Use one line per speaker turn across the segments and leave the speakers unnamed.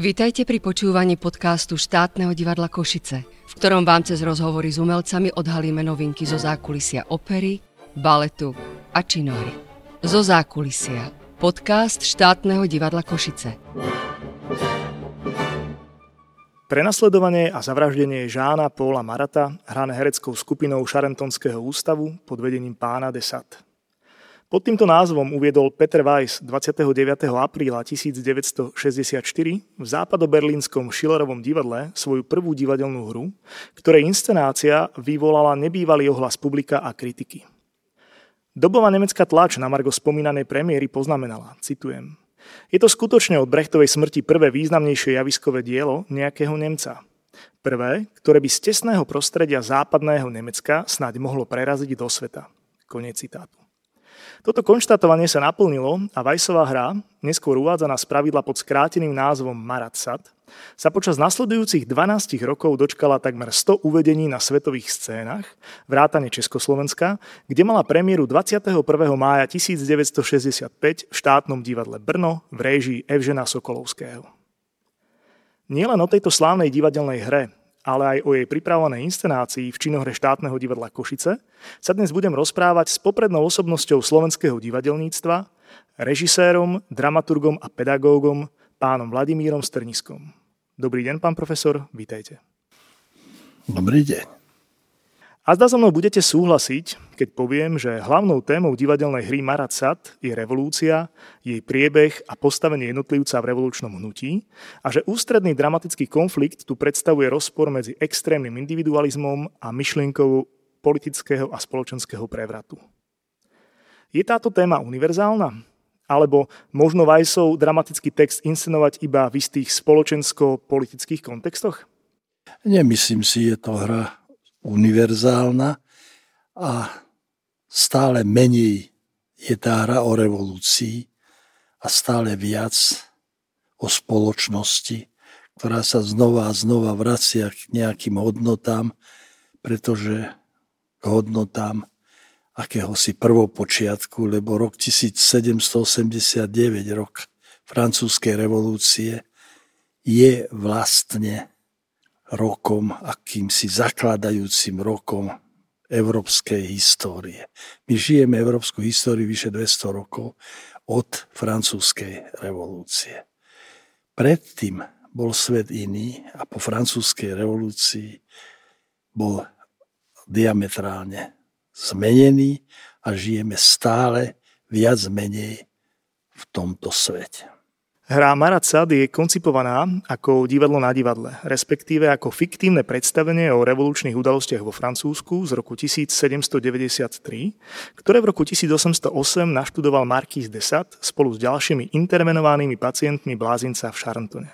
Vítajte pri počúvaní podcastu štátneho divadla Košice, v ktorom vám cez rozhovory s umelcami odhalíme novinky zo zákulisia opery, baletu a činohry. Zo zákulisia. Podcast štátneho divadla Košice.
Prenasledovanie a zavraždenie Žána Paula Marata hrané hereckou skupinou Šarentonského ústavu pod vedením pána Desat. Pod týmto názvom uviedol Peter Weiss 29. apríla 1964 v západoberlínskom Schillerovom divadle svoju prvú divadelnú hru, ktorej inscenácia vyvolala nebývalý ohlas publika a kritiky. Dobová nemecká tlač na Margo spomínanej premiéry poznamenala, citujem, je to skutočne od Brechtovej smrti prvé významnejšie javiskové dielo nejakého Nemca. Prvé, ktoré by z tesného prostredia západného Nemecka snáď mohlo preraziť do sveta. Koniec citátu. Toto konštatovanie sa naplnilo a Vajsová hra, neskôr uvádzaná z pravidla pod skráteným názvom Maratsat, sa počas nasledujúcich 12 rokov dočkala takmer 100 uvedení na svetových scénach, vrátane Československa, kde mala premiéru 21. mája 1965 v štátnom divadle Brno v réžii Evžena Sokolovského. Nielen o tejto slávnej divadelnej hre, ale aj o jej pripravovanej inscenácii v činohre štátneho divadla Košice, sa dnes budem rozprávať s poprednou osobnosťou slovenského divadelníctva, režisérom, dramaturgom a pedagógom, pánom Vladimírom Strniskom. Dobrý deň, pán profesor, vítajte.
Dobrý deň.
A zda so mnou budete súhlasiť, keď poviem, že hlavnou témou divadelnej hry Marat Sat je revolúcia, jej priebeh a postavenie jednotlivca v revolučnom hnutí a že ústredný dramatický konflikt tu predstavuje rozpor medzi extrémnym individualizmom a myšlienkou politického a spoločenského prevratu. Je táto téma univerzálna? Alebo možno Vajsov dramatický text inscenovať iba v istých spoločensko-politických kontextoch?
Nemyslím si, je to hra univerzálna a stále menej je tá hra o revolúcii a stále viac o spoločnosti, ktorá sa znova a znova vracia k nejakým hodnotám, pretože k hodnotám akéhosi prvopočiatku, lebo rok 1789, rok francúzskej revolúcie, je vlastne rokom, akýmsi zakladajúcim rokom európskej histórie. My žijeme európsku históriu vyše 200 rokov od francúzskej revolúcie. Predtým bol svet iný a po francúzskej revolúcii bol diametrálne zmenený a žijeme stále viac menej v tomto svete.
Hra Marat Sad je koncipovaná ako divadlo na divadle, respektíve ako fiktívne predstavenie o revolučných udalostiach vo Francúzsku z roku 1793, ktoré v roku 1808 naštudoval Marquis de Sade spolu s ďalšími intervenovanými pacientmi blázinca v Charentone.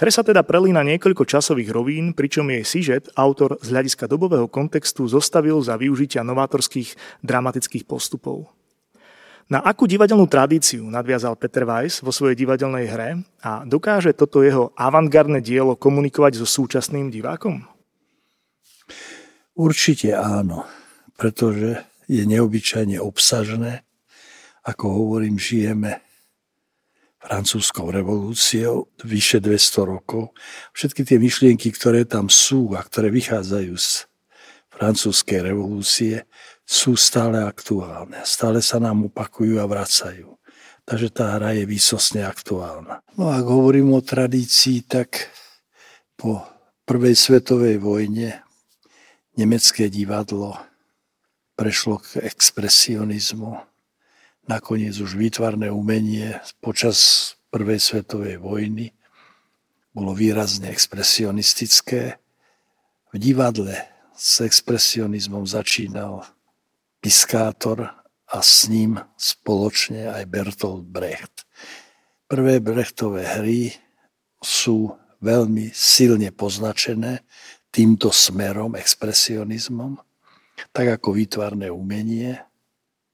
Hre sa teda prelína niekoľko časových rovín, pričom jej sižet autor z hľadiska dobového kontextu zostavil za využitia novátorských dramatických postupov. Na akú divadelnú tradíciu nadviazal Peter Weiss vo svojej divadelnej hre a dokáže toto jeho avantgardné dielo komunikovať so súčasným divákom?
Určite áno, pretože je neobyčajne obsažné. Ako hovorím, žijeme francúzskou revolúciou vyše 200 rokov. Všetky tie myšlienky, ktoré tam sú a ktoré vychádzajú z francúzskej revolúcie, sú stále aktuálne. Stále sa nám opakujú a vracajú. Takže tá hra je výsosne aktuálna. No a ak hovorím o tradícii, tak po prvej svetovej vojne nemecké divadlo prešlo k expresionizmu. Nakoniec už výtvarné umenie počas prvej svetovej vojny bolo výrazne expresionistické. V divadle s expresionizmom začínal Piskátor a s ním spoločne aj Bertolt Brecht. Prvé Brechtové hry sú veľmi silne poznačené týmto smerom, expresionizmom, tak ako výtvarné umenie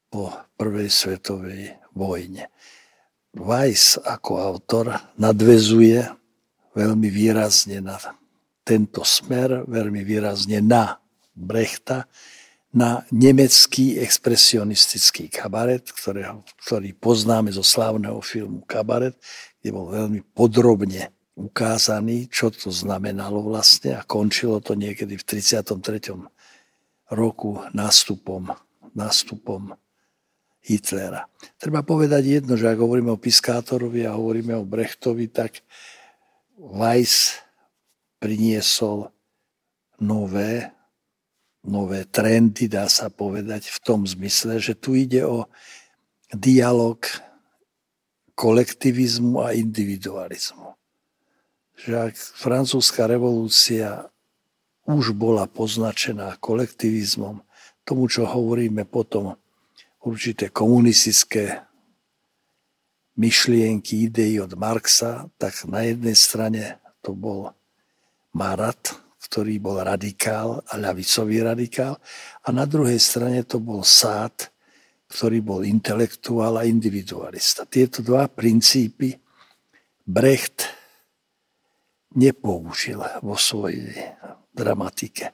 po prvej svetovej vojne. Weiss ako autor nadvezuje veľmi výrazne na tento smer, veľmi výrazne na Brechta, na nemecký expresionistický kabaret, ktorého, ktorý poznáme zo slávneho filmu Kabaret, kde bol veľmi podrobne ukázaný, čo to znamenalo vlastne a končilo to niekedy v 33. roku nástupom, nástupom Hitlera. Treba povedať jedno, že ak hovoríme o Piskátorovi a hovoríme o Brechtovi, tak Weiss priniesol nové, nové trendy, dá sa povedať, v tom zmysle, že tu ide o dialog kolektivizmu a individualizmu. Že ak francúzska revolúcia už bola poznačená kolektivizmom, tomu, čo hovoríme potom, určité komunistické myšlienky, idei od Marxa, tak na jednej strane to bol Marat, ktorý bol radikál a ľavicový radikál, a na druhej strane to bol Sád, ktorý bol intelektuál a individualista. Tieto dva princípy Brecht nepoužil vo svojej dramatike.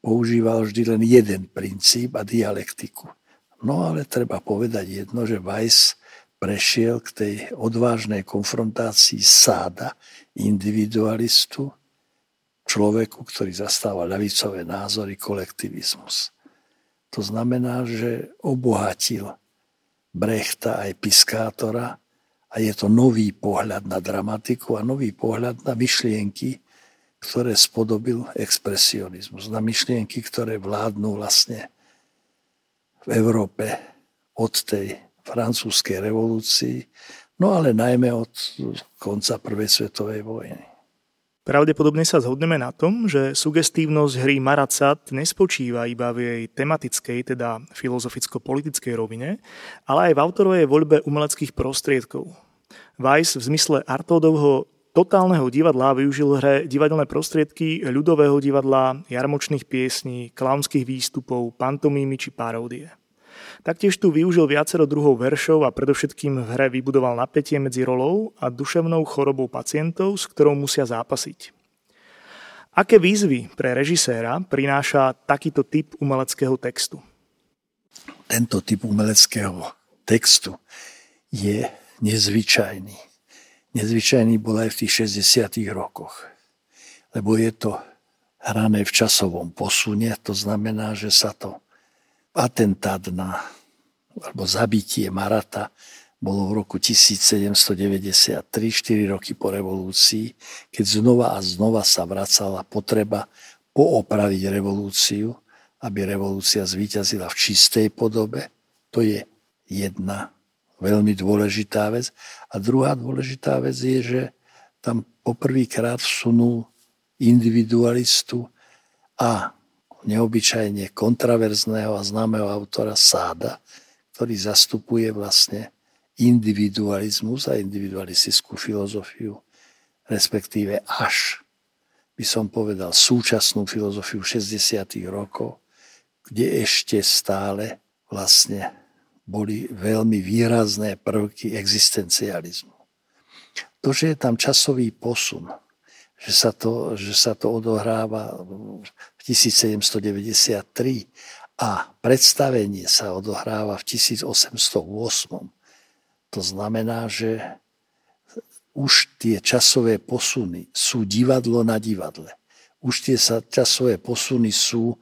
Používal vždy len jeden princíp a dialektiku. No ale treba povedať jedno, že Weiss prešiel k tej odvážnej konfrontácii sáda, individualistu, človeku, ktorý zastáva ľavicové názory, kolektivizmus. To znamená, že obohatil Brechta aj Piskátora a je to nový pohľad na dramatiku a nový pohľad na myšlienky, ktoré spodobil expresionizmus. Na myšlienky, ktoré vládnu vlastne v Európe od tej francúzskej revolúcii, no ale najmä od konca Prvej svetovej vojny.
Pravdepodobne sa zhodneme na tom, že sugestívnosť hry Maracat nespočíva iba v jej tematickej, teda filozoficko-politickej rovine, ale aj v autorovej voľbe umeleckých prostriedkov. Weiss v zmysle Artodovho totálneho divadla využil hre divadelné prostriedky ľudového divadla, jarmočných piesní, klaunských výstupov, pantomímy či paródie. Taktiež tu využil viacero druhov veršov a predovšetkým v hre vybudoval napätie medzi rolou a duševnou chorobou pacientov, s ktorou musia zápasiť. Aké výzvy pre režiséra prináša takýto typ umeleckého textu?
Tento typ umeleckého textu je nezvyčajný. Nezvyčajný bol aj v tých 60. rokoch. Lebo je to hrané v časovom posune, to znamená, že sa to atentát na alebo zabitie Marata bolo v roku 1793, 4 roky po revolúcii, keď znova a znova sa vracala potreba poopraviť revolúciu, aby revolúcia zvíťazila v čistej podobe. To je jedna veľmi dôležitá vec. A druhá dôležitá vec je, že tam poprvýkrát vsunul individualistu a neobyčajne kontraverzného a známeho autora Sáda, ktorý zastupuje vlastne individualizmus a individualistickú filozofiu, respektíve až by som povedal súčasnú filozofiu 60. rokov, kde ešte stále vlastne boli veľmi výrazné prvky existencializmu. To, že je tam časový posun, že sa to, že sa to odohráva v 1793 a predstavenie sa odohráva v 1808. To znamená, že už tie časové posuny sú divadlo na divadle. Už tie časové posuny sú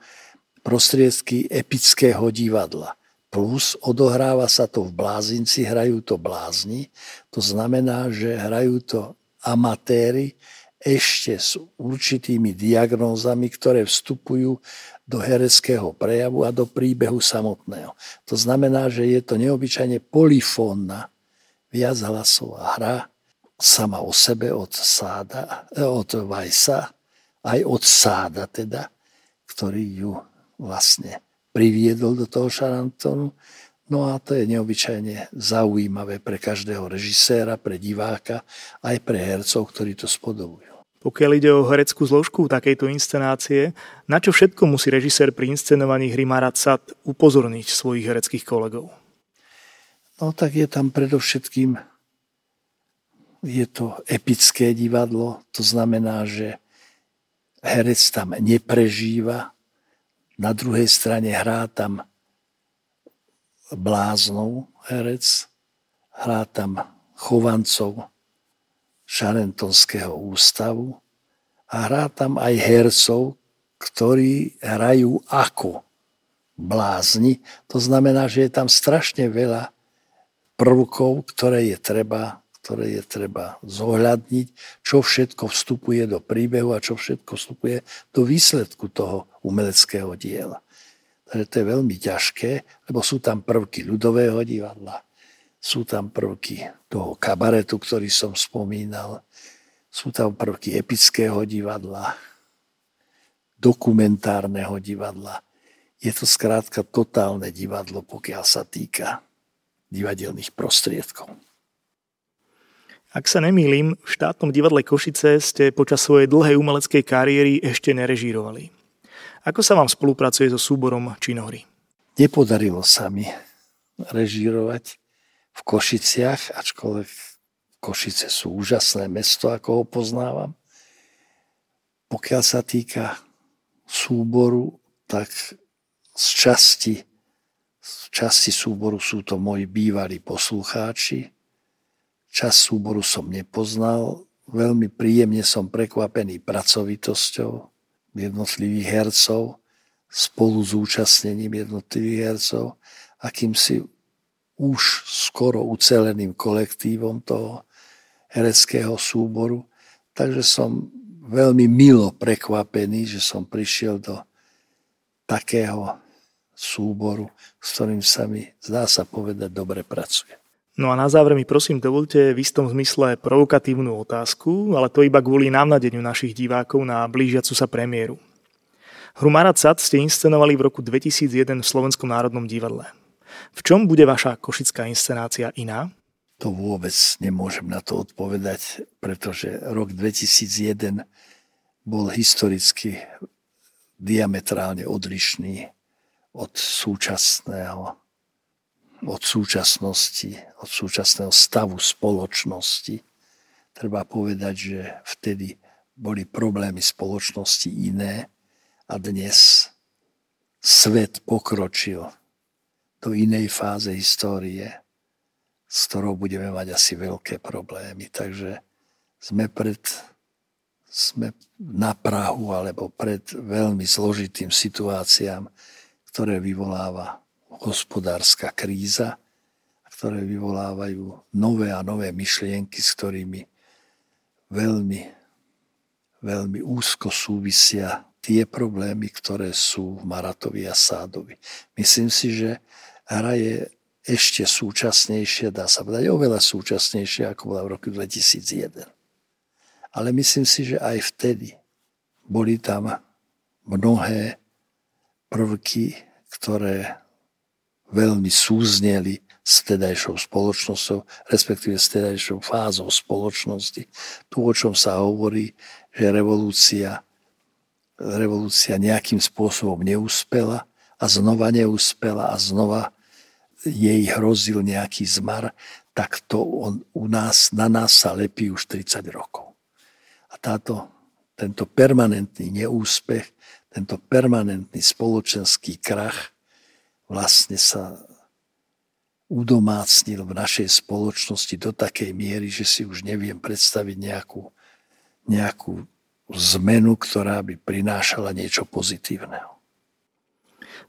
prostriedky epického divadla. Plus odohráva sa to v blázinci, hrajú to blázni. To znamená, že hrajú to amatéri, ešte s určitými diagnózami, ktoré vstupujú do hereckého prejavu a do príbehu samotného. To znamená, že je to neobyčajne polifónna viachlasová hra sama o sebe od Sáda, eh, od Vajsa, aj od Sáda teda, ktorý ju vlastne priviedol do toho Šarantonu. No a to je neobyčajne zaujímavé pre každého režiséra, pre diváka, aj pre hercov, ktorí to spodobujú.
Pokiaľ ide o hereckú zložku takejto inscenácie, na čo všetko musí režisér pri inscenovaní hry Marat upozorniť svojich hereckých kolegov?
No tak je tam predovšetkým je to epické divadlo, to znamená, že herec tam neprežíva, na druhej strane hrá tam bláznou herec, hrá tam chovancov, Šarentonského ústavu a hrá tam aj hercov, ktorí hrajú ako blázni. To znamená, že je tam strašne veľa prvkov, ktoré je treba, ktoré je treba zohľadniť, čo všetko vstupuje do príbehu a čo všetko vstupuje do výsledku toho umeleckého diela. Takže to je veľmi ťažké, lebo sú tam prvky ľudového divadla, sú tam prvky toho kabaretu, ktorý som spomínal, sú tam prvky epického divadla, dokumentárneho divadla. Je to skrátka totálne divadlo, pokiaľ sa týka divadelných prostriedkov.
Ak sa nemýlim, v štátnom divadle Košice ste počas svojej dlhej umeleckej kariéry ešte nerežírovali. Ako sa vám spolupracuje so súborom Činohry?
Nepodarilo sa mi režírovať v Košiciach, ačkoľvek Košice sú úžasné mesto, ako ho poznávam. Pokiaľ sa týka súboru, tak z časti časti súboru sú to moji bývalí poslucháči. Čas súboru som nepoznal. Veľmi príjemne som prekvapený pracovitosťou jednotlivých hercov, spolu zúčastnením jednotlivých hercov, akýmsi už skoro uceleným kolektívom toho hereckého súboru. Takže som veľmi milo prekvapený, že som prišiel do takého súboru, s ktorým sa mi, zdá sa povedať, dobre pracuje.
No a na záver mi prosím dovolte v istom zmysle provokatívnu otázku, ale to iba kvôli návnadeniu našich divákov na blížiacu sa premiéru. Hru Marat Sad ste inscenovali v roku 2001 v Slovenskom národnom divadle. V čom bude vaša košická inscenácia iná?
To vôbec nemôžem na to odpovedať, pretože rok 2001 bol historicky diametrálne odlišný od súčasného od súčasnosti, od súčasného stavu spoločnosti. Treba povedať, že vtedy boli problémy spoločnosti iné a dnes svet pokročil do inej fáze histórie, s ktorou budeme mať asi veľké problémy. Takže sme pred sme na Prahu alebo pred veľmi zložitým situáciám, ktoré vyvoláva hospodárska kríza, ktoré vyvolávajú nové a nové myšlienky, s ktorými veľmi, veľmi úzko súvisia tie problémy, ktoré sú v Maratovi a Sádovi. Myslím si, že hra je ešte súčasnejšia, dá sa povedať oveľa súčasnejšia, ako bola v roku 2001. Ale myslím si, že aj vtedy boli tam mnohé prvky, ktoré veľmi súzneli s tedajšou spoločnosťou, respektíve s tedajšou fázou spoločnosti. Tu, o čom sa hovorí, že revolúcia, revolúcia nejakým spôsobom neúspela a znova neúspela a znova jej hrozil nejaký zmar, tak to on, u nás, na nás sa lepí už 30 rokov. A táto, tento permanentný neúspech tento permanentný spoločenský krach vlastne sa udomácnil v našej spoločnosti do takej miery, že si už neviem predstaviť nejakú, nejakú zmenu, ktorá by prinášala niečo pozitívneho.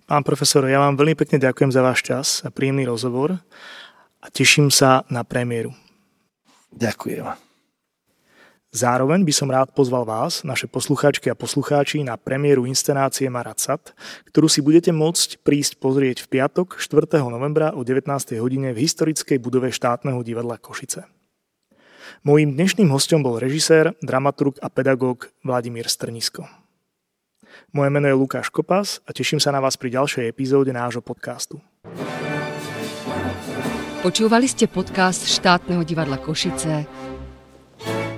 Pán profesor, ja vám veľmi pekne ďakujem za váš čas a príjemný rozhovor a teším sa na premiéru.
Ďakujem.
Zároveň by som rád pozval vás, naše poslucháčky a poslucháči, na premiéru inscenácie Maracat, ktorú si budete môcť prísť pozrieť v piatok 4. novembra o 19. hodine v historickej budove štátneho divadla Košice. Mojím dnešným hostom bol režisér, dramaturg a pedagóg Vladimír Strnisko. Moje meno je Lukáš Kopas a teším sa na vás pri ďalšej epizóde nášho podcastu.
Počúvali ste podcast štátneho divadla Košice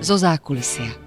zo zákulisia.